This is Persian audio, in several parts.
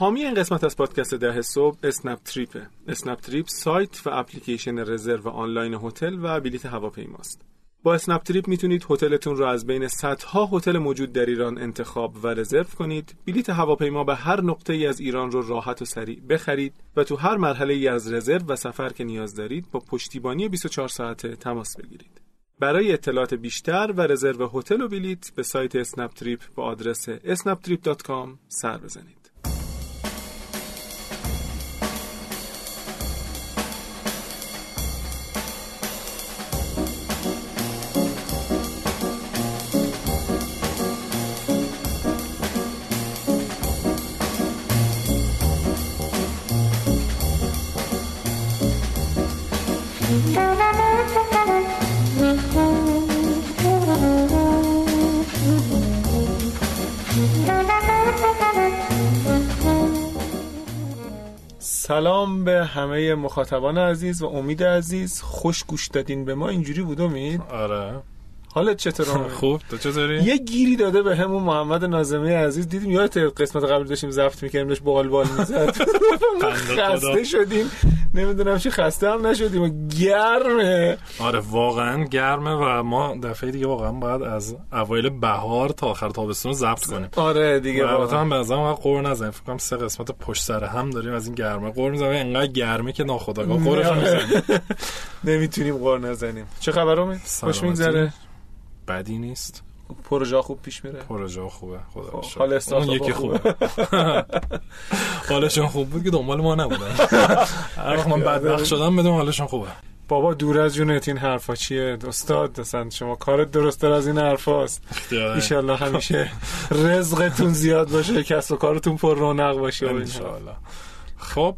حامی این قسمت از پادکست ده صبح اسنپ تریپه اسنپ تریپ سایت و اپلیکیشن رزرو آنلاین هتل و بلیت هواپیماست. با اسنپ تریپ می‌تونید هتلتون رو از بین صدها هتل موجود در ایران انتخاب و رزرو کنید. بلیت هواپیما به هر نقطه ای از ایران رو راحت و سریع بخرید و تو هر مرحله ای از رزرو و سفر که نیاز دارید با پشتیبانی 24 ساعته تماس بگیرید. برای اطلاعات بیشتر و رزرو هتل و بلیت به سایت اسنپ تریپ با آدرس snaptrip.com سر بزنید. سلام به همه مخاطبان عزیز و امید عزیز. خوش گوش دادین به ما. اینجوری بود امید؟ آره. حالت چطور خوب. تو چطوری؟ یه گیری داده به همون محمد نازمی عزیز. دیدیم یادت قسمت قبل داشتیم زفت می‌کردیم داشت بال بال می‌زد. خسته شدیم. نمی‌دونم چی خسته هم نشدیم. گرمه. آره واقعا گرمه و ما دفعه دیگه واقعا باید از اوایل بهار تا آخر تابستون ضبط کنیم. آره دیگه البته هم به نظرم قور نزنیم. فکر کنم سه قسمت پشت سر هم داریم از این گرمه. قور می‌زنیم انقدر گرمه که ناخودآگاه قورش نمی‌تونیم قور نزنیم. چه خبر امید؟ خوش میگذره. بدی نیست. پروژه خوب پیش میره. پروژه خوبه خدا خب، حال اون یکی خوبه. حالشون خوب بود که دنبال ما نبودن. هر من بدبخت شدم بدون حالشون خوبه. بابا دور از جونت این حرفا چیه؟ استاد مثلا شما کارت درست از این حرفاست. ان همیشه رزقتون زیاد باشه کسب و کارتون پر رونق باشه ان خب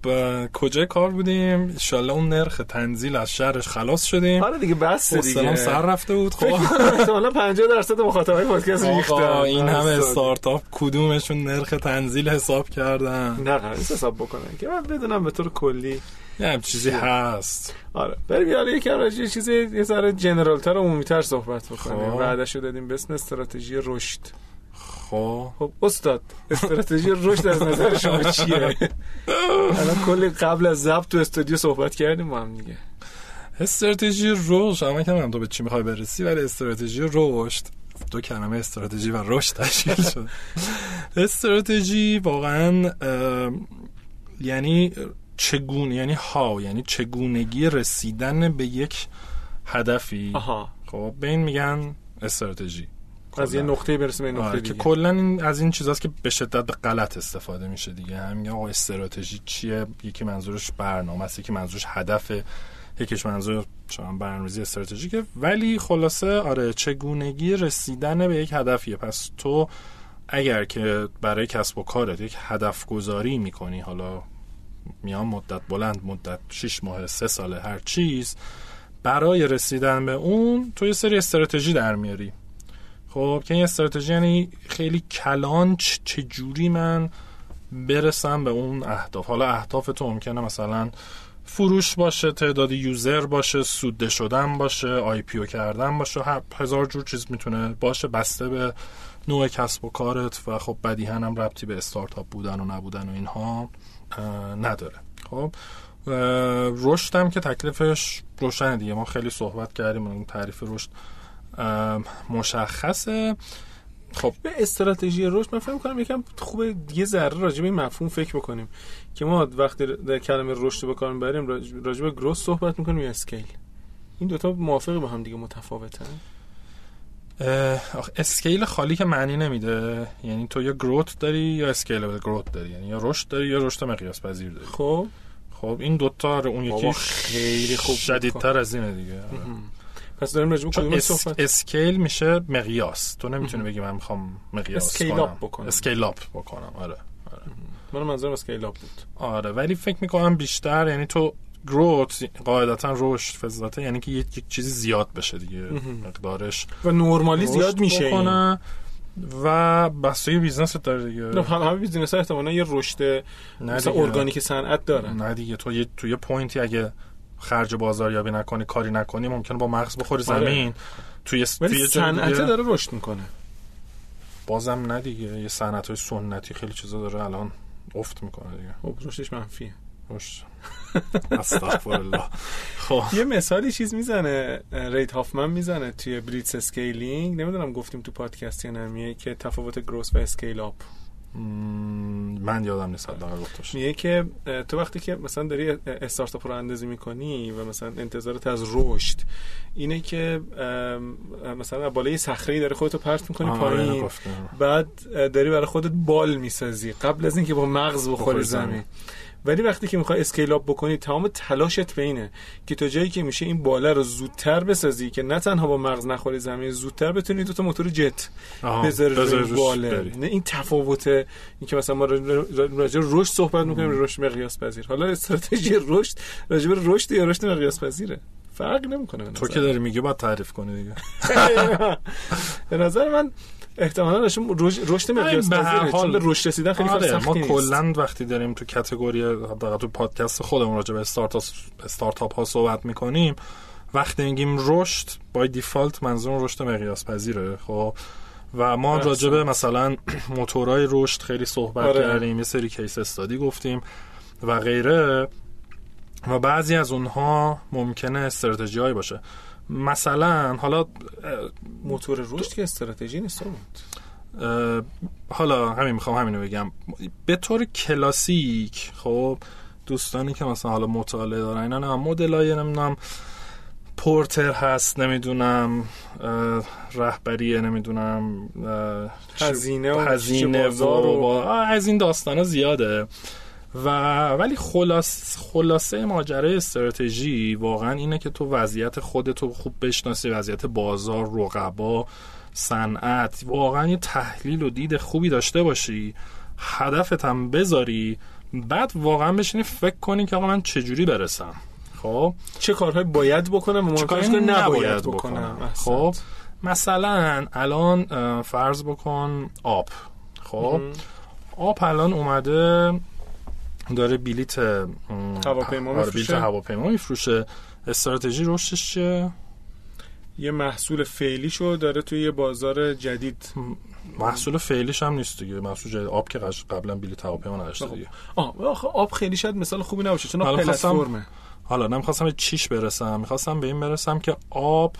کجای کار بودیم؟ انشالله اون نرخ تنزیل از شهرش خلاص شدیم. آره دیگه بس دیگه. سر رفته بود خب. احتمالاً 50 درصد مخاطبای پادکست ریختن. این همه استارتاپ کدومشون نرخ تنزیل حساب کردن؟ نه حساب بکنن که من بدونم به طور کلی یه چیزی هست. آره. بریم حالا یکم راجع چیزی یه ذره جنرال تر و عمومی تر صحبت بکنیم. خب. وعدهشو دادیم به اسم استراتژی رشد. خب. خب استاد استراتژی رشد از نظر شما چیه؟ الان کلی قبل از ضبط تو استودیو صحبت کردیم با هم دیگه. استراتژی رشد اما که تو به چی می‌خوای برسی ولی استراتژی رشد دو کلمه استراتژی و رشد تشکیل شد. استراتژی واقعا یعنی چگونه یعنی ها یعنی چگونگی رسیدن به یک هدفی. خب به این میگن استراتژی. از یه نقطه برسیم به نقطه آره، دیگه. که کلا این از این چیزاست که به شدت به غلط استفاده میشه دیگه. همین آقا استراتژی چیه؟ یکی منظورش برنامه است یکی منظورش هدف یکیش منظور شما برنامه‌ریزی استراتژیکه ولی خلاصه آره چگونگی رسیدن به یک هدفیه. پس تو اگر که برای کسب و کارت یک هدف گذاری می‌کنی حالا میان مدت بلند مدت 6 ماه سه ساله هر چیز برای رسیدن به اون تو یه سری استراتژی در میاری. خب که این استراتژی یعنی خیلی کلان چجوری من برسم به اون اهداف؟ حالا اهداف تو ممکنه مثلا فروش باشه تعداد user باشه سودده شدن باشه IPO کردن باشه هزار جور چیز می‌تونه باشه بسته به نوع کسب و کارت و خب بدیهتا هم ربطی به استارتاپ بودن و نبودن و اینها نداره. خب رشد که تکلیفش روشنه دیگه. ما خیلی صحبت کردیم اون تعریف رشد مشخصه. خب به استراتژی رشد من فکر کنم یکم خوبه یه ذره راجع به این مفهوم فکر بکنیم که ما وقتی در کلمه رشد به کار می‌بریم راجع به growth صحبت می‌کنیم یا scale این دوتا موافقی با هم دیگه متفاوتن؟ scale خالی که معنی نمیده. یعنی تو یا growth داری یا scale growth داری. یعنی یا رشد داری یا رشد مقیاس پذیر داری. خب. خب این دوتا رو اون یکی خیلی خوب شدیدتر از اینه دیگه. پس داریم راجع به صحبت اسکیل میشه مقیاس. تو نمی‌تونی بگی من می‌خوام مقیاس اسکیل اپ بکنم. اسکیل اپ بکنم. آره آره. من منظورم اسکیل اپ بود. آره ولی فکر می‌کنم بیشتر یعنی تو گروت قاعدتا رشد فضلته یعنی که یک چیزی زیاد بشه دیگه. مقدارش و نورمالی زیاد میشه بکنه و بسته بیزنس داره دیگه. نه همه business ها احتمالاً یه رشد مثلا ارگانیک صنعت داره نه دیگه تو یه تو یه point ی اگه خرج بازاریابی نکنی کاری نکنی ممکنه با مغز بخوری آره. زمین. توی توی صنعت داره رشد می‌کنه. بازم نه دیگه. یه صنعت های سنتی خیلی چیزا داره الان افت می‌کنه دیگه. خب رشدش منفیه. رشد. الله خب. یه مثالی چیز می‌زنه رید هافمن می‌زنه توی Blitzscaling. نمی‌دونم گفتیم تو پادکست یا نمیه که تفاوت growth و scale up من یادم نیست حداقل گفتش. میگه که تو وقتی که مثلا داری استارتاپ رو اندازی می‌کنی و مثلا انتظارت از رشد اینه که مثلا بالای صخره داره خودتو پرت می‌کنی پایین. بعد داری برای خودت بال می‌سازی. قبل از اینکه با مغز بخوری زمین. ولی وقتی که می‌خوای اسکیل اپ بکنی تمام تلاشت به اینه که تا جایی که میشه این بالا رو زودتر بسازی که نه تنها با مغز نخوری زمین زودتر بتونی دو تا موتور جت بذاری روی باله. نه این تفاوت این که مثلا ما راجع رشد صحبت می‌کنیم رشد مقیاس پذیر حالا استراتژی رشد راجع به رشد یا رشد مقیاس پذیره فرق نمی‌کنه تو که داری میگی باید تعریف کنی دیگه. به نظر من احتمالاً رشد مقیاس به هر حال به رشد رسیدن خیلی آره ما کلا وقتی داریم تو کاتگوری حداقل تو پادکست خودمون راجع به استارتاپ ها صحبت می‌کنیم وقتی میگیم رشد بای دیفالت منظور رشد مقیاس پذیره خب؟ و ما راجع به مثلا موتورهای رشد خیلی صحبت آره. کردیم یه سری کیس استادی گفتیم و غیره. و بعضی از اونها ممکنه استراتژی باشه. مثلا حالا موتور رشد که استراتژی نیست حالا همین می‌خوام همینو بگم. به طور کلاسیک خب دوستانی که مثلا حالا مطالعه دارن اینا نه مدل های نمی‌دونم پورتر هست نمی‌دونم رهبری نمی‌دونم هزینه و هزینه و از این داستان زیاده. و ولی خلاص خلاصه ماجرای استراتژی واقعا اینه که تو وضعیت خودتو خوب بشناسی وضعیت بازار رقبا صنعت واقعا یه تحلیل و دید خوبی داشته باشی هدفت هم بذاری بعد واقعا بشینی فکر کنی که آقا من چجوری برسم. خب؟ چه کارهای باید بکنم و چه کارهای نباید بکنم, خب؟ مثلا الان فرض بکن آب. خب؟ آب الان اومده داره بلیت هواپیما آره بلیت هواپیما میفروشه. استراتژی رشدش چیه؟ یه محصول فعلیشو داره توی یه بازار جدید. محصول فعلیش هم نیست دیگه. محصول جدید آب که قبلا بلیت هواپیما نداشته دیگه. آه آخه آب خیلی شاید مثال خوبی نباشه. چون آب پلتفرمه حالا نمی‌خواستم به چیش برسم. می‌خواستم به این برسم که آب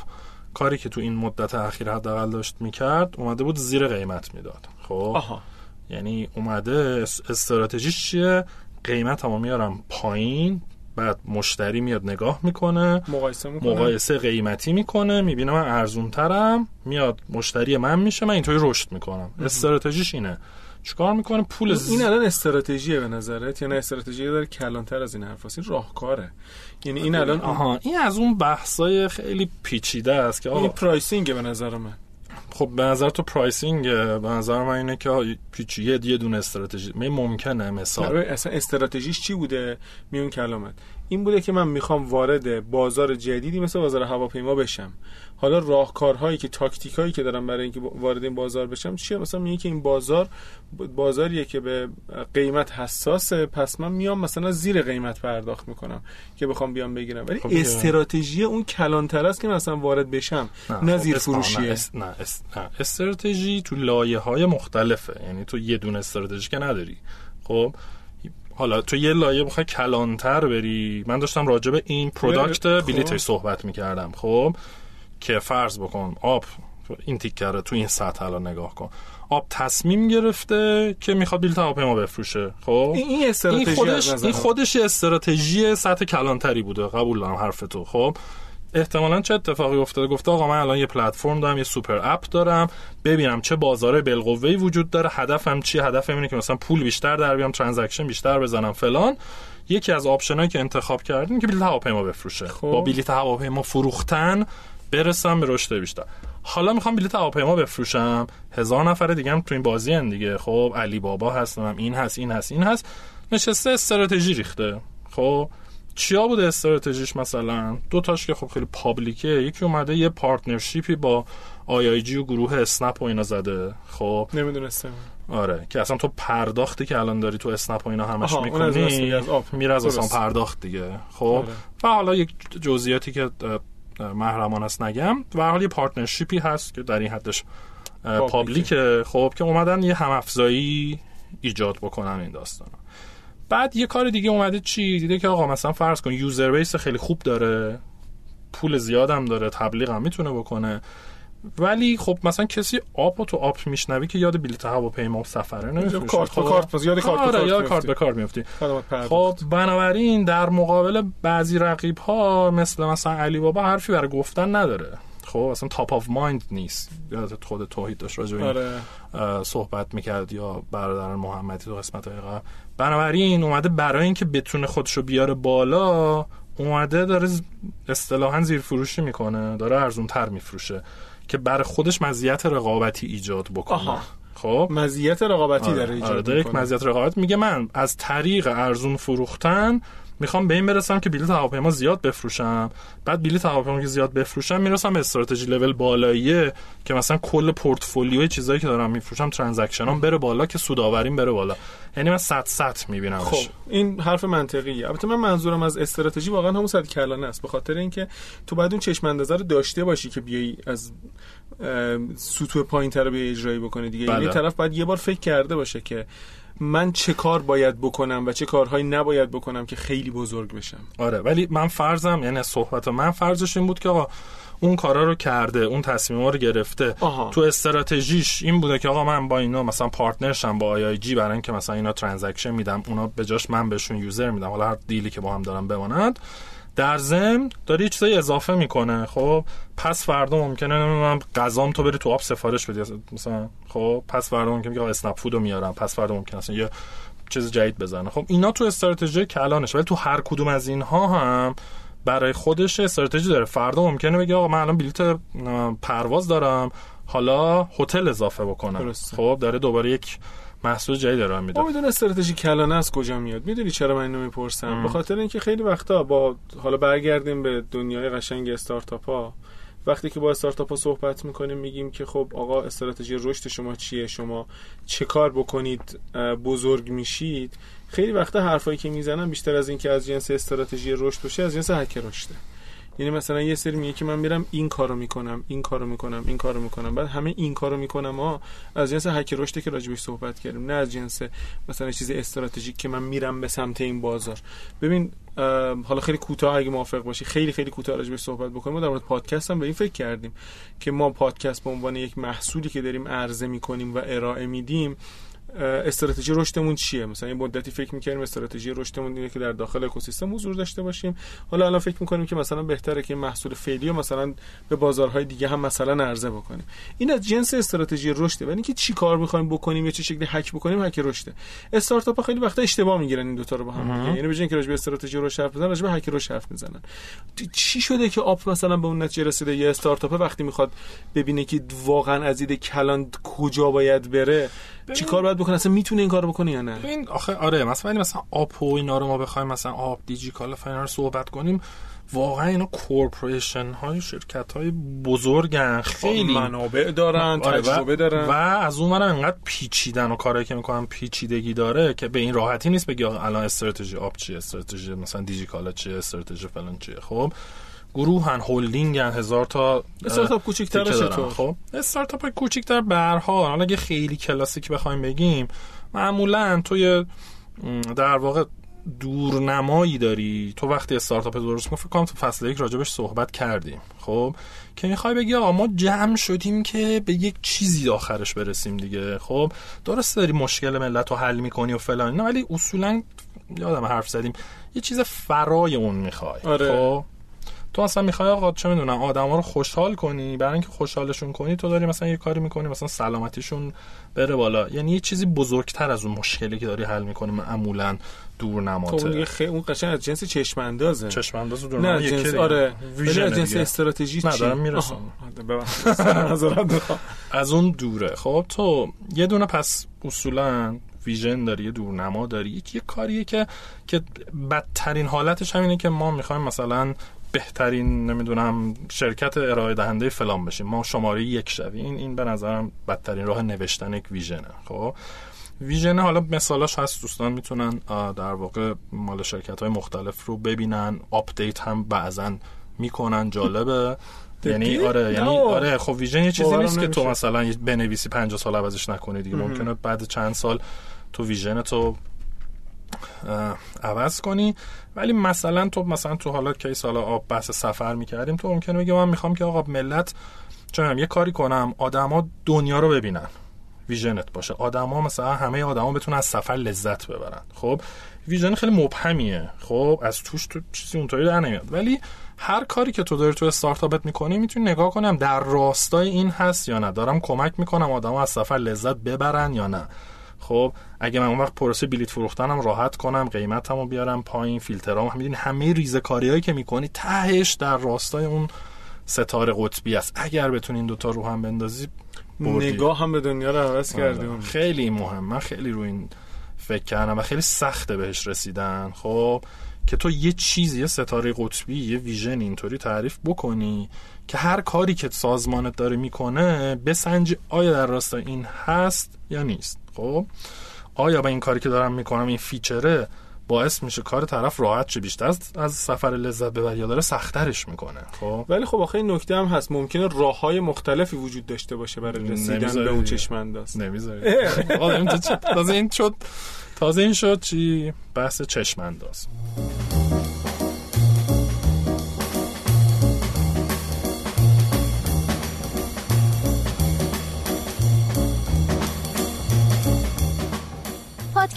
کاری که تو این مدت اخیر حداقل داشت می‌کرد اومده بود زیر قیمت می‌داد. خب؟ آها. یعنی اومده استراتژیش چیه؟ قیمت همو میارم پایین بعد مشتری میاد نگاه می‌کنه مقایسه می‌کنه. مقایسه قیمتی می‌کنه می‌بینه من ارزون ترم میاد مشتری من میشه من اینطوری رشد می‌کنم. استراتژیش اینه. چیکار می‌کنه؟ پول ز... این الان استراتژیه به نظرت؟ یا نه استراتژی داره کلانتر از این حرفاست. این راهکاره. یعنی این الان آها این از اون بحثای خیلی پیچیده است که این pricing به نظر من. خب به نظر تو pricing به نظر من اینه که پیچی یه دونه استراتژی ممکنه مثال اصلا استراتژیش چی بوده؟ میون کلامت. این بوده که من می‌خوام وارد بازار جدیدی مثل بازار هواپیما بشم. حالا راهکارهایی که تاکتیکایی که دارم برای اینکه وارد این بازار بشم چیه؟ مثلا میگه که این بازار بازاریه که به قیمت حساسه پس من میام مثلا زیر قیمت پرداخت می‌کنم که بخوام بیام بگیرم. ولی خب استراتژی اون کلانتر است که مثلا وارد بشم نه, نه خب زیر فروشیه. نه, نه, استراتژی تو لایه های مختلفه. یعنی تو یه دونه استراتژی که نداری. خب؟ حالا تو یه لایه بخوای کلانتر بری. من داشتم راجع به این product. بلیتش صحبت می‌کردم. خب؟ که فرض بکن آپ این تیکه رو تو این سطح الان نگاه کن. آپ تصمیم گرفته که می‌خواد بلیط هواپیما بفروشه. خب؟ این استراتژی این خودش این خودش استراتژی سطح کلانتری بوده. قبول دارم حرفتو. خب؟ احتمالا چه اتفاقی افتاده؟ گفته آقا من الان یه پلتفرم دارم یه super app دارم. ببینم چه بازار بالقوه‌ای وجود داره. هدفم چیه هدفم اینه که مثلا پول بیشتر در بیام transaction بیشتر بزنم فلان. یکی از option ایی که انتخاب کردیم که بلیط هواپیما بفروشه. خب. با بلیط هواپیما فروختن برسم به رشد بیشتر. حالا می‌خوام بلیط هواپیما بفروشم. هزار نفر دیگه هم تو این بازی هن دیگه. خب علی بابا هستم این هست این هست این هست. نشسته استراتژی ریخته. خب چیا بوده استراتژیش مثلا؟ دو تاش که خب خیلی public ه. یکی اومده یه partnership ی با آی آی جی و گروه اسنپ و اینا زده. خب. نمی‌دونستم. آره که اصلا تو پرداختی که الان داری تو اسنپ و اینا همش می‌کنی میره از آسان پرداخت دیگه. خب. آره. و حالا یک جزئیاتی که محرمان است نگم. و حال یه پارتنرشیپی هست که در این حدش پابلیکه. خب که اومدن یه هم افزایی ایجاد بکنن این داستان بعد یه کار دیگه اومده چی؟ دیده که آقا مثلا فرض کن یوزر بیس خیلی خوب داره پول زیادم داره تبلیغ هم می‌تونه بکنه. ولی خب مثلا کسی آپ تو آپ میشنوی که یاد بلیط هواپیما و سفره نمیفروشه. کارت خب. به کارت یاد کارت به آره، کارت یاد میفتی. کارت به کارت میفتی. خب بنابراین در مقابل بعضی رقیب ها مثل مثلا علی بابا حرفی برای گفتن نداره. خب اصلا تاپ آف مایند نیست. یادت خود توحید داشت راجع این آره. صحبت می‌کرد یا برادران محمدی تو قسمت های قبل. بنابراین اومده برای اینکه بتونه خودشو بیاره بالا اومده داره اصطلاحا زیر فروشی می‌کنه. داره ارزون تر میفروشه. که برای خودش مزیت رقابتی ایجاد بکنه. آها. خب؟ مزیت رقابتی آره، داره ایجاد آره داره یک. مزیت رقابت. میگه من از طریق ارزون فروختن می‌خوام به این برسم که بلیط هواپیما زیاد بفروشم. بعد بلیط هواپیما که زیاد بفروشم می‌رسم به استراتژی لول بالاییه که مثلا کل پورتفولیوی چیزایی که دارم میفروشم ترانزکشنام بره بالا که سودآوریم بره بالا. یعنی من صد صد می‌بینم خب این حرف منطقیه. البته من منظورم از استراتژی واقعا همون صد کلانه است. به خاطر اینکه تو باید اون چشم اندازه رو داشته باشی که بیای از سطوح پایین‌تر رو بیای اجرایی بکنی دیگه. بله. یعنی طرف باید یه بار فکر کرده باشه که من چه کار باید بکنم و چه کارهایی نباید بکنم که خیلی بزرگ بشم آره ولی من فرضم یعنی صحبت من فرضش این بود که آقا اون کارا رو کرده اون تصمیما رو گرفته آها. تو استراتژیش این بوده که آقا من با اینا مثلا partner شم با آی آی جی برای اینکه مثلا اینا transaction میدم اونا به جاش من بهشون user میدم حالا هر deal ی که با هم دارم بماند در ضمن داره یه چیزایی اضافه می‌کنه خب؟ پس فردا ممکنه نمی‌دونم غذام تو بری تو آب سفارش بدی مثلا خب؟ پس فردا ممکنه که اسنپ فودو میارم پس فردا ممکنه اصلا یه چیز جدید بزنه. خب اینا تو استراتژی کلانش ولی تو هر کدوم از اینها هم برای خودش استراتژی داره. فردا ممکنه بگه آقا من الان بلیت پرواز دارم حالا هتل اضافه بکنم. خب داره دوباره یک محصول جدید داره میده ما میدون استراتژی کلانه از کجا میاد. می‌دونی چرا من اینو می‌پرسم؟ به خاطر اینکه خیلی وقتا با حالا برگردیم به دنیای قشنگ استارتاپ ها وقتی که با استارتاپ ها صحبت می‌کنیم میگیم که خب آقا استراتژی رشد شما چیه؟ شما چه کار بکنید؟ بزرگ میشید. خیلی وقتا حرفایی که می‌زنن بیشتر از اینکه از جنس استراتژی رشد باشه از جنس هک رشده. یعنی مثلا یه سری میگه که من میرم این کارو می‌کنم این کارو می‌کنم این کارو می‌کنم. بعد همه این کارو می‌کنم ها از جنس هک رشد که راجبش صحبت کردیم نه از جنس مثلا چیز استراتژیک که من میرم به سمت این بازار. ببین حالا خیلی کوتاه اگه موافق باشی خیلی خیلی کوتاه راجبش صحبت بکنیم. ما در مورد پادکست هم به این فکر کردیم که ما پادکست به عنوان یک محصولی که داریم عرضه می‌کنیم و ارائه میدیم استراتژی رشدمون چیه؟ مثلا یه مدتی فکر می‌کردیم استراتژی رشدمون اینه که در داخل اکوسیستم حضور داشته باشیم. حالا الان فکر می‌کنیم که مثلا بهتره که محصول فعلی رو مثلا به بازارهای دیگه هم مثلا عرضه بکنیم. این از جنس استراتژی رشده. ولی اینکه چی کار می‌خوایم بکنیم یا چه شکلی هک بکنیم هک رشده. استارتاپ ها خیلی وقتا اشتباه می‌گیرن این دوتا رو با هم دیگه. یعنی به جای اینکه راجع به استراتژی رشد حرف بزنن راجع به هک رشد حرف می‌زنن. چی شده که آپ مثلا به اون نتیجه رسیده؟ یه استارتاپ وقتی می‌خواد ببینه که واقعا از ایده کلان کجا باید بره چی کار باید بکنه؟ اصلا می‌تونه این کار بکنه یا نه؟ این آخه آره مثلا ولی مثلا آپ و اینا رو ما بخوایم مثلا آپ دیجیکال فاینا رو صحبت کنیم واقعا اینا کورپوریشن های شرکت های بزرگن خیلی. منابع دارن آره، و- تجربه دارن. و از اون برم انقدر پیچیدن و کارهایی که می‌کنن پیچیدگی داره که به این راحتی نیست بگی الان استراتژی آپ چیه استراتژی مثلا دیجیکالا چیه استراتژی فلان چیه. خب گروهن هولدینگن هزار تا استارتاپ کوچیک‌تر. چطور؟ خب استارتاپ کوچیک‌تر به هر حال حالا اگه خیلی کلاسیک بخوایم بگیم معمولا توی در واقع دورنمایی داری تو وقتی استارتاپ درست کن فکر کنم تو فصل یک راجبش صحبت کردیم خب که می‌خوای بگی آقا ما جمع شدیم که به یک چیزی آخرش برسیم دیگه خب درست داری مشکل ملت رو حل می‌کنی و فلان اینا ولی اصولا یادم حرف زدیم یه چیز فرای اون می‌خوای آره. خب تو اصلا می‌خوای آقا چه می‌دونم آدما رو خوشحال کنی برای اینکه خوشحالشون کنی تو داری مثلا یه کاری می‌کنی مثلا سلامتیشون بره بالا یعنی یه چیزی بزرگتر از اون مشکلی که داری حل می‌کنی معمولا خب اون دیگه دورنماته خیلی اون قشنگ از جنس چشم اندازه چشم انداز نه از یکی جنس. آره ویژن از جنس. استراتژی نه، چی دارم می‌رسم. می‌خوام. از اون دوره خب تو یه دونه پس اصولا ویژن داری یه دورنما داری یه کاریه که که بدترین حالتش همینه که ما می‌خوایم مثلا بهترین نمی‌دونم شرکت ارائه دهنده فلان بشیم. ما شماره یک شویم. این این به نظرم بدترین راه نوشتن یک ویژنه. خب؟ vision حالا مثالاش هست. دوستان می‌تونن در واقع مال شرکت های مختلف رو ببینن. update هم بعضا می‌کنن. جالبه. یعنی؟ آره یعنی. آره خب vision یه چیزی باورم نیست که تو نمیشه. مثلا بنویسی 50 سال عوضش نکنی دیگه. ممکنه بعد چند سال تو vision تو عوض کنی. ولی مثلا تو مثلا تو حالا case حالا آپ بحث سفر می‌کردیم تو ممکنه بگی من می‌خوام که آقا ملت چون یه کاری کنم آدما دنیا رو ببینن. ویژنت باشه. آدما مثلا همه آدما بتونن از سفر لذت ببرن. خب ویژن خیلی مبهمیه. خب از توش تو چیزی اونطوری در نمیاد. ولی هر کاری که تو داری تو استارتاپت می‌کنی می‌تونی نگاه کنم در راستای این هست یا نه. دارم کمک می‌کنم آدما از سفر لذت ببرن یا نه. خب اگه من اون وقت پروسه بلیت فروختنم راحت کنم قیمتمو بیارم پایین فیلترام هم همه ریزکاری هایی که می‌کنی تهش در راستای اون ستاره قطبی است. اگر بتونی این دوتا رو هم بندازی نگاه هم به دنیا رو عوض آره. کردیم خیلی مهم. من خیلی رو این فکر کردم و خیلی سخته بهش رسیدن. خب که تو یه چیزی یه ستاره قطبی یه ویژن اینطوری تعریف بکنی که هر کاری که سازمانت داره می‌کنه بسنج آیا در راستای این هست یا نیست. خب؟ آیا با این کاری که دارم می‌کنم این فیچره باعث میشه کار طرف راحت شه بیشتر از, سفر لذت ببر یا داره سخترش می‌کنه؟ خب؟ ولی خب آخه این نکته هم هست. ممکنه راه های مختلفی وجود داشته باشه برای رسیدن به اون چشم انداز نمی‌ذاری تازه این شد تازه این شد چی؟ بحث چشم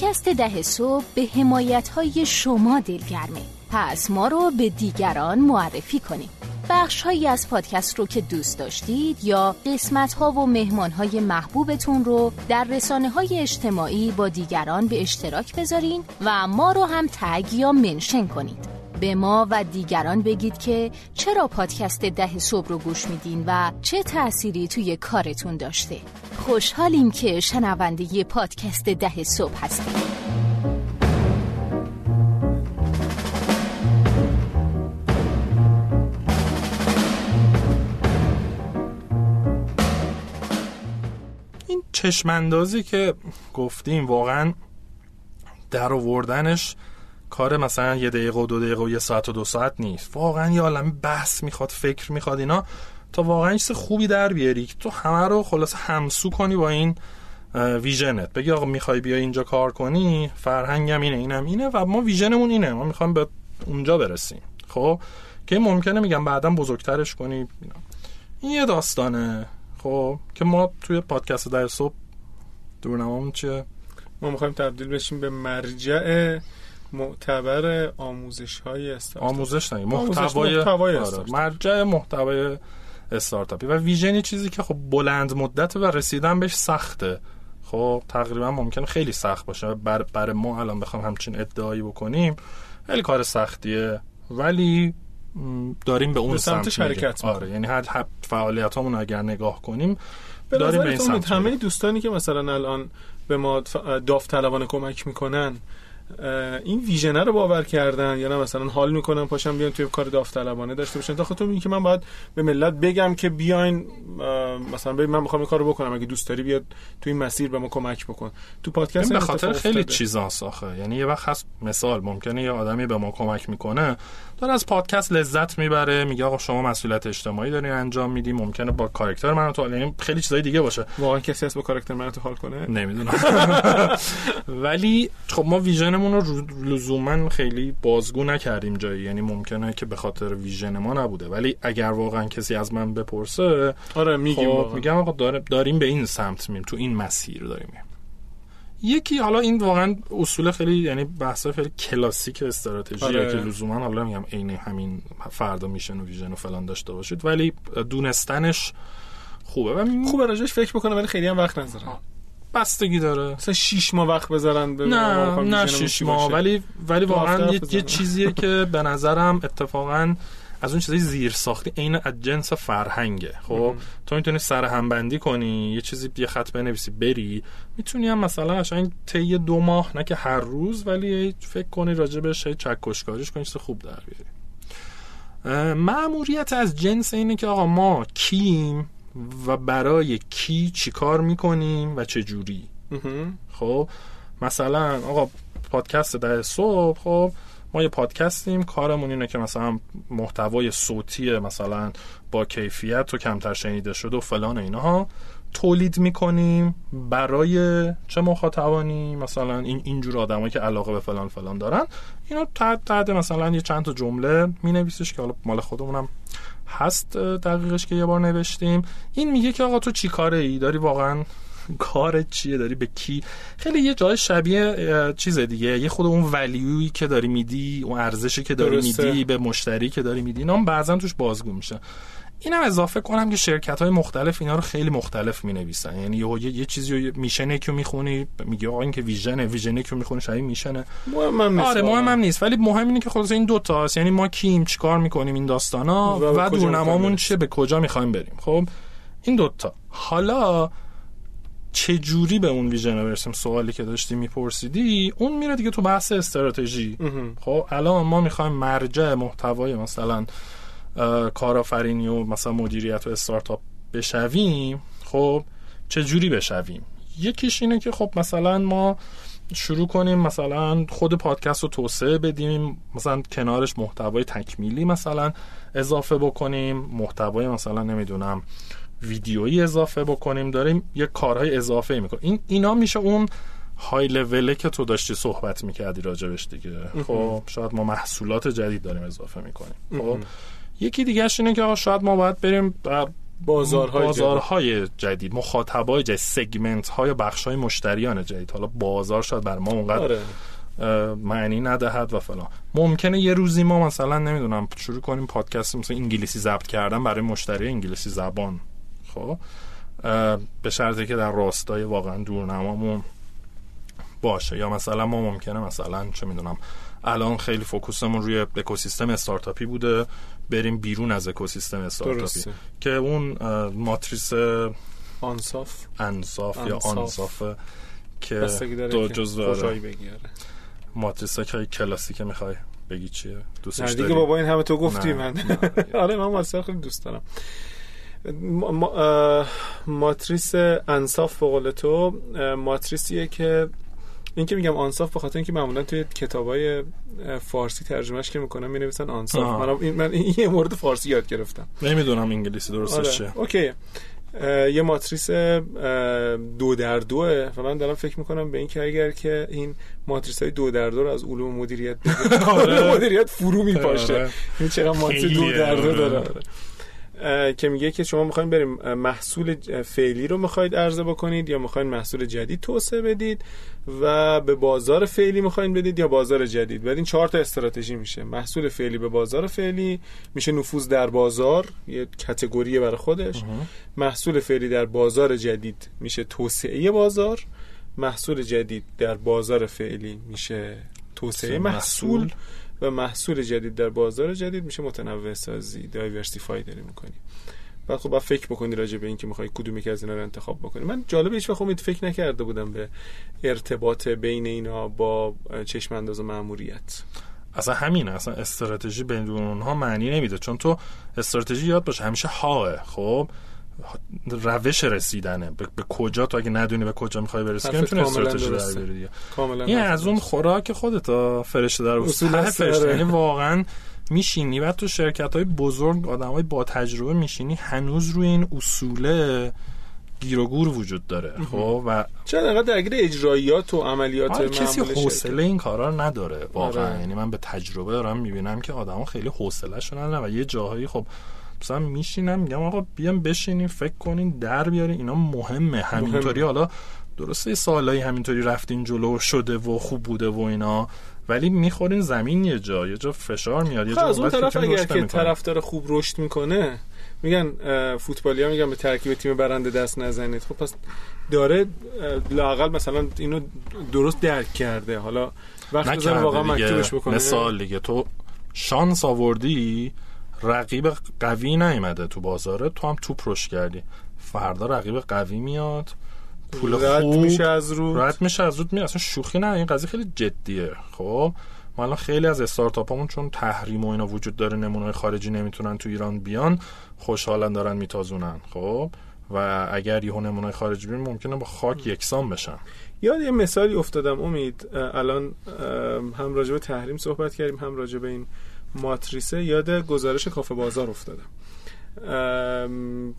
پادکست ده صبح به حمایت های شما دلگرمه. پس ما رو به دیگران معرفی کنیم بخش هایی از پادکست رو که دوست داشتید یا قسمت ها و مهمان های محبوبتون رو در رسانه های اجتماعی با دیگران به اشتراک بذارین و ما رو هم تگ یا منشن کنید. به ما و دیگران بگید که چرا پادکست ده صبح رو گوش میدین و چه تأثیری توی کارتون داشته. خوشحالیم که شنونده پادکست ده صبح این چشماندازی که گفتیم واقعا در آوردنش کار مثلا یه دقیقه و دو دقیقه و یه ساعت و دو ساعت نیست. واقعا یه عالم بحث می‌خواد فکر می‌خواد اینا تا واقعا چیز خوبی در بیاری تو همه رو خلاص همسو کنی با این ویژنت. بگی آقا می‌خوای بیا اینجا کار کنی؟ فرهنگم اینه اینم اینه و ما ویژنمون اینه. ما می‌خوایم به اونجا برسیم. خب؟ که ممکنه میگم بعدا بزرگترش کنی. این یه داستانه. خب؟ که ما توی پادکست در صبح دورنمامون چیه؟ ما می‌خوایم تبدیل بشیم به مرجع معتبر آموزش های استارتاپ آموزش نه محتوای محتوای آره. مرجع محتوای استارتاپی. و ویژن چیزی که خب بلند مدت و رسیدن بهش سخته. خب تقریبا ممکنه خیلی سخت باشه. بر, بر ما الان بخوام همچین ادعایی بکنیم خیلی کار سختیه. ولی داریم به اون به سمت شرکت آره یعنی هر فعالیتامون اگر نگاه کنیم به داریم به این سمت همه دوستانی که مثلا الان به ما داوطلبانه کمک می‌کنن این ویژنه رو باور کردن یا نه؟ مثلا حال می‌کنن پاشم بیان توی کار داوطلبانه داشته باشن. تا خاطر که من باید به ملت بگم که بیاین مثلا ببین من می‌خوام این کارو بکنم. اگه دوست داری بیاد توی این مسیر به ما کمک بکن. تو پادکست به خاطر خیلی چیزا آخه. یعنی یه وقت هست مثال ممکنه یه آدمی به ما کمک می‌کنه. داره از پادکست لذت می‌بره میگه آقا شما مسئولیت اجتماعی داری انجام میدی ممکنه با کاراکتر منو تو یعنی خیلی چیزای دیگه باشه. واقعا کسی هست با کاراکتر منو تو حال کنه؟ نمی‌دونم. ولی خب ما ویژنمون رو لزوما خیلی بازگو نکردیم جایی. یعنی ممکنه که به خاطر ویژن ما نبوده. ولی اگر واقعا کسی از من بپرسه آره میگیم خب میگم آقا داریم به این سمت میم تو این مسیر داریم یکی حالا این واقعا اصول خیلی یعنی بحث خیلی کلاسیک استراتژی آره. که لزوما حالا میگم عین همین فردا میشن و ویژن و فلان داشته باشید ولی دونستنش خوبه و خوبه راجعش فکر بکنه ولی خیلی هم وقت نذارن بستگی داره. مثلا 6 ماه وقت بذارن به نه نه 6 ماه ولی ولی واقعا یه, یه چیزیه که به نظرم اتفاقا از اون چیزای زیر ساختی عین از جنس فرهنگه. خب تو می‌تونی سر هم بندی کنی یه چیزی یه خط بنویسی بری. می‌تونی هم مثلا قشنگ طی دو ماه نه که هر روز ولی فکر کنی راجع بهش چکشکاریش کنی چیز خوب در بیاری. معموریت از جنس اینه که آقا ما کیم و برای کی چیکار می‌کنیم و چه جوری. خب مثلا آقا پادکست ده صبح خب ما یه پادکستیم کارمون اینه که مثلا محتوای صوتی مثلا با کیفیت و کمتر شنیده شده و فلان اینها تولید می‌کنیم برای چه مخاطبانی مثلا این اینجور آدمایی که علاقه به فلان فلان دارن. اینو تحت تحت مثلا یه چند تا جمله مینویسیش که حالا مال خودمونم هست دقیقش که یه بار نوشتیم. این میگه که آقا تو چی کاره ای؟ داری واقعا کار چیه داری به کی؟ خیلی یه جای شبیه چیز دیگه. یه خود اون ولیویی که داری میدی اون ارزشی که داری درسته. میدی به مشتری که داری میدی اینا بعضا توش بازگو میشه اینم اضافه کنم که شرکت های مختلف اینا رو خیلی مختلف می نویسن یعنی یه, یه, چیزی میشنه که می‌خونی میگه آقا این که ویژنه ویژنه که می‌خونی شبیه میشنه. مهم نیست آره مهم هم نیست. ولی مهم اینه که خلاص این دو تاست یعنی ما کیم چیکار می‌کنیم این داستانا و, و دورنمامون چه به کجا می‌خوایم بریم. خب این دوتا حالا چه جوری به اون ویژن برسیم؟ سوالی که داشتی میپرسیدی اون میره دیگه تو بحث استراتژی. خب الان ما می‌خوایم مرجع محتوای مثلا کارآفرینی و مثلا مدیریت و استارتاپ بشویم. خب چه جوری بشویم؟ یکیش اینه که خب مثلا ما شروع کنیم مثلا خود پادکست رو توسعه بدیم مثلا کنارش محتوای تکمیلی مثلا اضافه بکنیم محتوای مثلا نمی‌دونم ویدیویی اضافه بکنیم داریم یه کارهای اضافه می‌کنیم. این اینا میشه اون های لوله که تو داشتی صحبت می‌کردی راجبش دیگه. خب شاید ما محصولات جدید داریم اضافه می‌کنیم. خب یکی دیگهش اینه که شاید ما باید بریم بازارهای, بازارهای جدید, مخاطبای جدید سگمنت های بخش های مشتریان جدید. حالا بازار شاید بر ما اونقدر آره. معنی ندهد و فلان. ممکنه یه روزی ما مثلا نمی‌دونم شروع کنیم پادکست مثلا انگلیسی ضبط کردن برای مشتری انگلیسی زبان. خب به شرطی که در راستای واقعا دورنمامون باشه. یا مثلا ما ممکنه مثلا چه می‌دونم الان خیلی فوکوسمون روی اکوسیستم استارتاپی بوده بریم بیرون از اکوسیستم استارتاپی. که اون ماتریس انصاف انصاف یا آنصاف. که دو جزء آره. ماتریس که کلاسیک می‌خوای بگی چیه؟ دوستش دیگه بابا این همه تو گفتی من. آره من ماتریس خیلی دوست دارم. ماتریس آنساف به قول تو ماتریسیه که این که میگم آنساف به خاطر اینکه معمولا توی کتابای فارسی ترجمهش که می‌کنم می نویسن آنساف من این من این یه مورد فارسی یاد گرفتم. نمی‌دونم انگلیسی درستش آره. چیه. OK. یه ماتریس دو در دوه و من دارم فکر می‌کنم به این که اگر که این ماتریس های دو در دو رو از علوم مدیریت آره. مدیریت فرو میپاشه. آره. این چقدر ماتریس دو در دو داره. که میگه که شما می‌خواین بریم محصول فعلی رو می‌خواید عرضه بکنید یا می‌خواین محصول جدید توسعه بدید و به بازار فعلی می‌خواین بدید یا بازار جدید؟ بعد این چهار تا استراتژی میشه. محصول فعلی به بازار فعلی میشه نفوذ در بازار یه کتگوری برای خودش. محصول فعلی در بازار جدید میشه توسعه بازار. محصول جدید در بازار فعلی میشه توسعه محصول. و محصول جدید در بازار جدید میشه متنوع سازی دایورسیفای داری می‌کنی. بعد خب با فکر بکنی راجع به اینکه می‌خوای کدومی که از اینا رو انتخاب بکنی. من جالب هیچ وقت امید فکر نکرده بودم به ارتباط بین اینا با چشم انداز ماموریت اصلا همین اصلا استراتژی بین اونها معنی نمیده. چون تو استراتژی یاد باشه همیشه هاه خب؟ روش رسیدنه. به, کجا؟ تو اگه ندونی به کجا می‌خوای برسی که می‌تونی استراتژی در بیاری. این از اون خوراک خودتا فرشته در اصول فرشته. یعنی واقعا میشینی. بعد تو شرکت های بزرگ آدم های با تجربه میشینی. هنوز روی این اصوله گیر و گور وجود داره. خب؟ و چرا انقدر درگیر اجرایات و عملیات آره کسی حوصله این کارا رو نداره واقعا. آره. یعنی من به تجربه دارم می‌بینم که آدما خیلی حوصله ندارن و یه جاهایی خب مثلا میشینم میگم آقا بیام بشینیم فکر کنین در بیارین. اینا مهمه. همینطوری حالا درسته سالایی همینطوری رفتین جلو شده و خوب بوده و اینا ولی می‌خورین زمین یه جا یه جا فشار میاد یه جا از اون طرف اگر که طرفدار خوب رشد می‌کنه میگن فوتبالی ها میگن به ترکیب تیم برنده دست نزنید. خب پس داره لاقل مثلا اینو درست درک کرده. حالا وقت واقعا مکتوبش بکنه. مثال دیگه. تو شانس آوردی رقیب قوی نیومده تو بازاره. تو هم توپ روش کردی. فردا رقیب قوی میاد. پول رد خوب. میشه از رو رد میشه از رو میاد. اصلا شوخی نه. این قضیه خیلی جدیه. خب؟ ما الان خیلی از استارتاپ همون چون تحریم و اینا وجود داره نمونه خارجی نمی‌تونن تو ایران بیان خوشحالن دارن میتازونن. خب؟ و اگر یه نمونه خارجی بیان ممکنه با خاک یکسان بشن. یاد یه مثالی افتادم امید. الان هم راجع به تحریم صحبت کردیم هم راجع به این ماتریسه یاد گزارش کافه بازار افتادم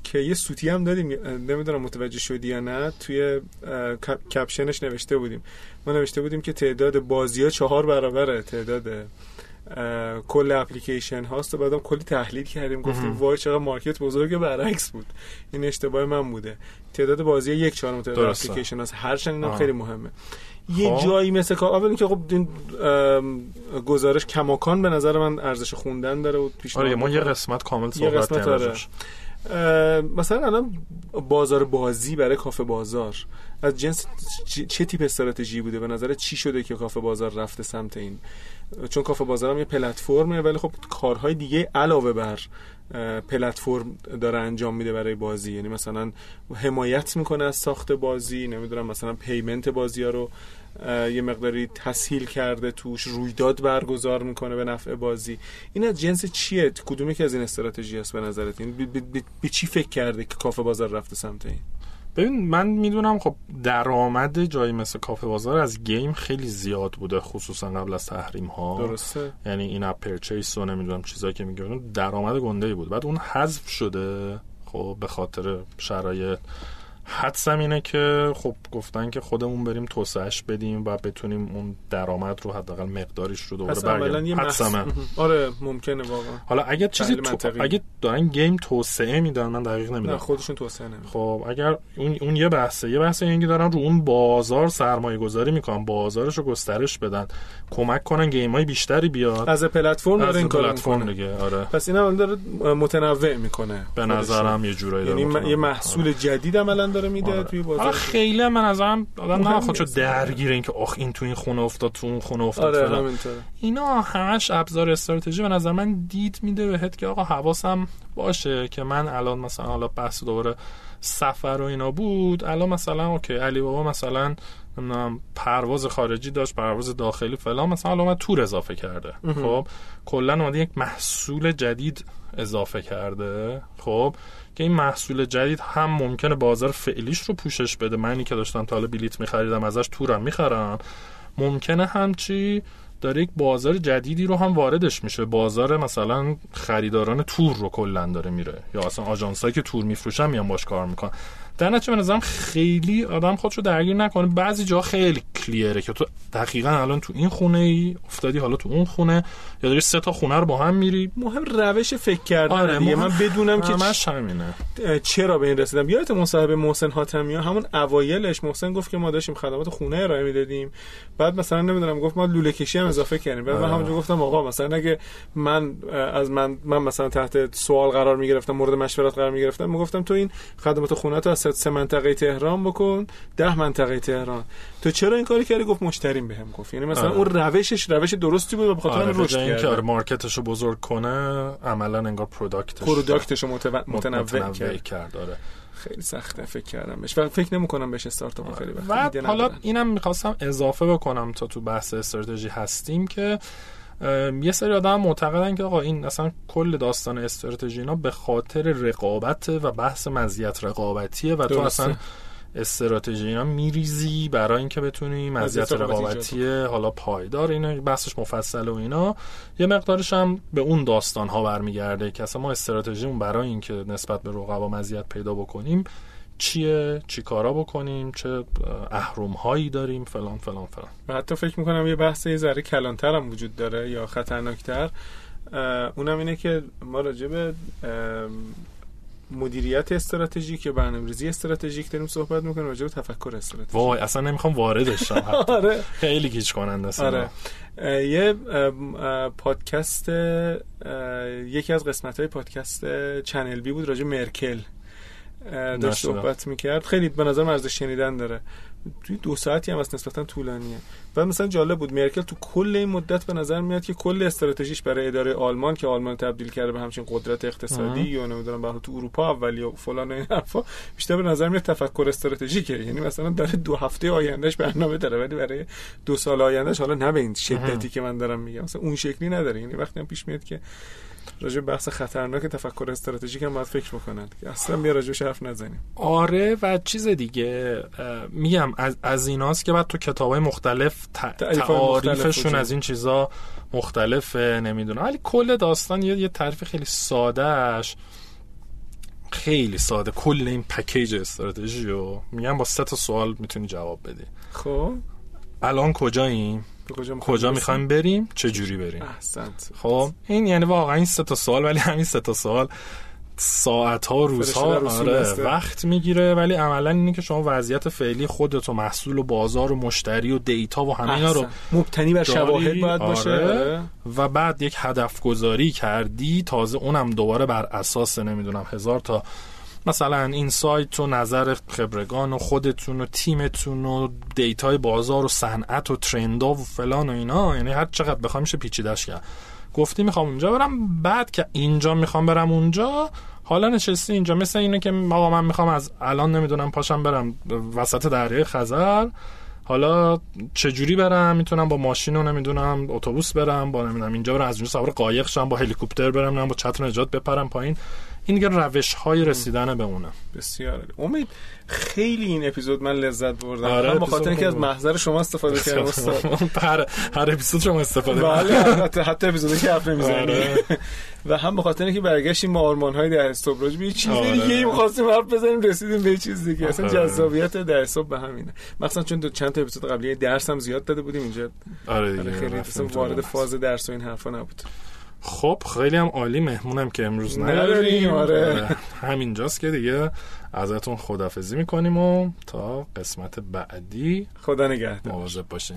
که یه سوتی هم دادیم. نمی‌دونم متوجه شدی یا نه. توی کپشنش نوشته بودیم. ما نوشته بودیم که تعداد بازی ها چهار برابره. تعداد کل اپلیکیشن هاست و بعدم کلی تحلیل کردیم گفتیم وای چقدر مارکت بزرگ برعکس بود. این اشتباه من بوده. تعداد بازی یک چهارم تعداد اپلیکیشن هاست. هر اینم خیلی مهمه. یه خب. جایی مثل کار اول که خب این گزارش کماکان به نظر من ارزش خوندن داره و آره ما یه قسمت کامل صحبت آره. مثلا الان بازار بازی برای کافه بازار. از جنس چه تیپ استراتژی بوده؟ به نظر چی شده که کافه بازار رفته سمت این؟ چون کافه بازار هم یه پلتفرمه ولی خب کارهای دیگه علاوه بر پلتفرم داره انجام میده برای بازی. یعنی مثلا حمایت می‌کنه از ساخت بازی نمی‌دونم مثلا payment بازی ها رو یه مقداری تسهیل کرده توش رویداد برگزار می‌کنه به نفع بازی. این از جنس چیه؟ کدومی که از این استراتژی است به نظرت؟ این به چی فکر کرده که کافه بازار رفته سمت این؟ ببین من می‌دونم خب درآمد جایی مثل کافه بازار از game خیلی زیاد بوده خصوصا قبل از تحریم ها درسته. یعنی in-app purchase و نمی‌دونم چیزایی که میگه درآمد گنده ای بود. بعد اون حذف شده خب به خاطر شرایط حدسم اینه که خب گفتن که خودمون بریم توسعهش بدیم و بتونیم اون درآمد رو حداقل مقداریش رو دوباره برگردیم حدسم آره ممکنه واقعا. حالا اگه چیزی تو... اگه دارن گیم توسعه میدن من دقیق نمی‌دونم. خودشون توسعه نمیدن. خب اگر اون اون یه بحثه. یه بحثه اینکه دارن رو اون بازار سرمایه گذاری می‌کنن بازارش رو گسترش بدن کمک کنن گیم های بیشتری بیاد. از پلتفرم داره این می‌کنه. دیگه آره. پس اینا داره متنوع می‌کنه به نظرم یه جورایی یعنی یه محصول جدید عملا داره میده آره. توی بازار خیلی من نظرم آدم نه خودشو درگیر این که آخ این تو این خونه افتاد تو اون خونه افتاد آره اینا همش ابزار استراتژی. به نظر من دید میده بهت که آقا حواسم باشه که من الان مثلا حالا بحث دوباره سفر و اینا بود. الان مثلا اوکی علی بابا مثلا پرواز خارجی داشت پرواز داخلی فلان. مثلا الان تور اضافه کرده. خب کلا اومده یک محصول جدید اضافه کرده. خب که این محصول جدید هم ممکنه بازار فعلیش رو پوشش بده. منی که داشتم تا حالا بلیت میخریدم ازش تورم می‌خرم ممکنه همچی داره یک بازار جدیدی رو هم واردش میشه. بازار مثلا خریداران تور رو کلا داره میره. یا اصلا آژانسایی که تور میفروشن میان باش کار می‌کنن. در نتیجه به نظرم خیلی آدم خودشو درگیر نکنه. بعضی جا خیلی کلیره که تو دقیقا الان تو این خونه ای افتادی حالا تو اون خونه یا داری سه تا خونه رو با هم میری. مهم روش فکر کردن آره دیگه. من بدونم که چ... همینه چرا به این رسیدم؟ یادت مصاحبه محسن حاتمی همون اوایلش محسن گفت که ما داشتیم خدمات خونه ارائه می‌دادیم. بعد مثلا نمی‌دونم گفت ما لوله کشی هم اضافه کردیم. بعد من آره. همونجا گفتم آقا مثلا اگه من از من من مثلا تحت سوال قرار می‌گرفتم مورد مشورت قرار می‌گرفتم می‌گفتم تو این خدمات خونه تو از سه منطقه تهران بکن ده منطقه تهران. تو چرا این کاری کردی؟ گفت مشتریم بهم گفت. یعنی مثلا آره. اون روشش روش درستی بود و بخاطر آره رشد کرد اینکه آره مارکتشو بزرگ کنه عملا انگار پروداکتش پروداکتشو. متنوع, متنوع کرد. کرد. آره. خیلی سخته فکر کردم بهش. و فکر نمی کنم بهش استارتاپ خیلی وقت و حالا اینم می‌خواستم اضافه بکنم تا تو بحث استراتژی هستیم که یه سری آدم معتقدن که آقا این اصلا کل داستان استراتژی اینا به خاطر رقابت و بحث مزیت رقابتیه و تو اصلا استراتژی اینا میریزی برای اینکه بتونی مزیت رقابتی حالا پایدار اینا بحثش مفصل و اینا. یه مقدارش هم به اون داستان ها برمیگرده که اصلا ما استراتژیمون برای اینکه نسبت به رقبا مزیت پیدا بکنیم چیه چی کارا بکنیم چه احروم هایی داریم فلان فلان فلان. و حتی فکر می‌کنم یه بحث یه ذره کلانتر هم وجود داره یا خطرناکتر. اونم اینه که ما راجع به مدیریت استراتژیک یا برنامه‌ریزی استراتژیک داریم صحبت می‌کنیم راجع به تفکر استراتژیک. وای اصلا نمی‌خوام واردش شم. آره. خیلی گیج کننده است آره. یه پادکست یکی از قسمت های پادکست چنل بی بود راجع مرکل. داشت صحبت می‌کرد. خیلی به نظر ارزش شنیدن داره. توی دو ساعتی هم از نسبتا طولانیه. و مثلا جالب بود مرکل تو کل این مدت به نظر میاد که کل استراتژیش برای اداره آلمان که آلمان تبدیل کرده به همچین قدرت اقتصادی یا نمی‌دونم به تو اروپا اولی و فلان این حرفا بیشتر به نظر میاد تفکر استراتژیکه. یعنی مثلا داره دو هفته آیندهش برنامه داره ولی برای دو سال آیندهش حالا نه به این شدتی که من دارم میگم. مثلا اون شکلی نداره. یعنی وقتی هم پیش میاد که راجع بحث خطرناک تفکر استراتژیک هم باید فکر بکنند که اصلا بیا راجعش حرف نزنیم. آره و چیز دیگه میگم از, از ایناست که بعد تو کتاب های مختلف تعریفشون از این چیزا مختلفه نمی‌دونم. ولی کل داستان یه, یه تعریف خیلی سادهش خیلی ساده. کل این پکیج استراتژی رو میگم با سه تا سوال می‌تونی جواب بدی. خب. الان کجاییم؟ کجا می‌خوایم کجا؟ می‌خوایم بریم؟ چه جوری بریم؟ احسنت. خب این یعنی واقعا این سه تا سوال ولی همین سه تا سوال ساعت ها در اصول آره. وقت می‌گیره ولی عملا اینه که شما وضعیت فعلی خودت و محصول و بازار و مشتری و دیتا و همه اینا رو. مبتنی بر شواهد باید باشه آره. آره. و بعد یک هدف گذاری کردی تازه اونم دوباره بر اساس نمی‌دونم هزار تا مثلا این سایت و نظر خبرگان و خودتون و تیمتون و دیتای بازار و صنعت و ترندا و فلان و اینا یعنی هر چقدر بخوام میشه پیچیدش کرد گفتی می‌خوام اونجا برم بعد که اینجا می‌خوام برم اونجا حالا نشستی اینجا. مثل اینه که آقا من می‌خوام از الان نمی‌دونم پاشم برم وسط دریای خزر. حالا چجوری برم؟ می‌تونم با ماشین و نمی‌دونم اتوبوس برم با نمی‌دونم اینجا برم از اونجا سوار قایق شم با هلیکوپتر برم نمی‌دونم با چتر نجات بپرم پایین. این دیگه روش های رسیدن به اونه بسیار. امید خیلی این اپیزود من لذت بردم آره، هم به خاطر اپیزود اینکه از. محضر شما استفاده کردم استاد هر هر اپیزود شما استفاده بله حتی حتی اپیزودی که حرف نمی‌زنی آره. و هم به خاطر اینکه برگشتیم ما آرمان های در استوب راجع به یه چیز آره. دیگه ای می‌خواستیم حرف بزنیم رسیدیم به چیز دیگه اصلا آره. جذابیت در استوب به همینه مثلا چون دو چند تا اپیزود قبلی درس هم زیاد داده بودیم اینجا آره خیلی اصلا تو وارد. فاز درس و این حرفا نبود خب خیلی هم عالی مهمونم که امروز نداریم، آره. همینجاست که دیگه ازتون خدافزی می‌کنیم و تا قسمت بعدی خدا نگهدار. مواظب باشین.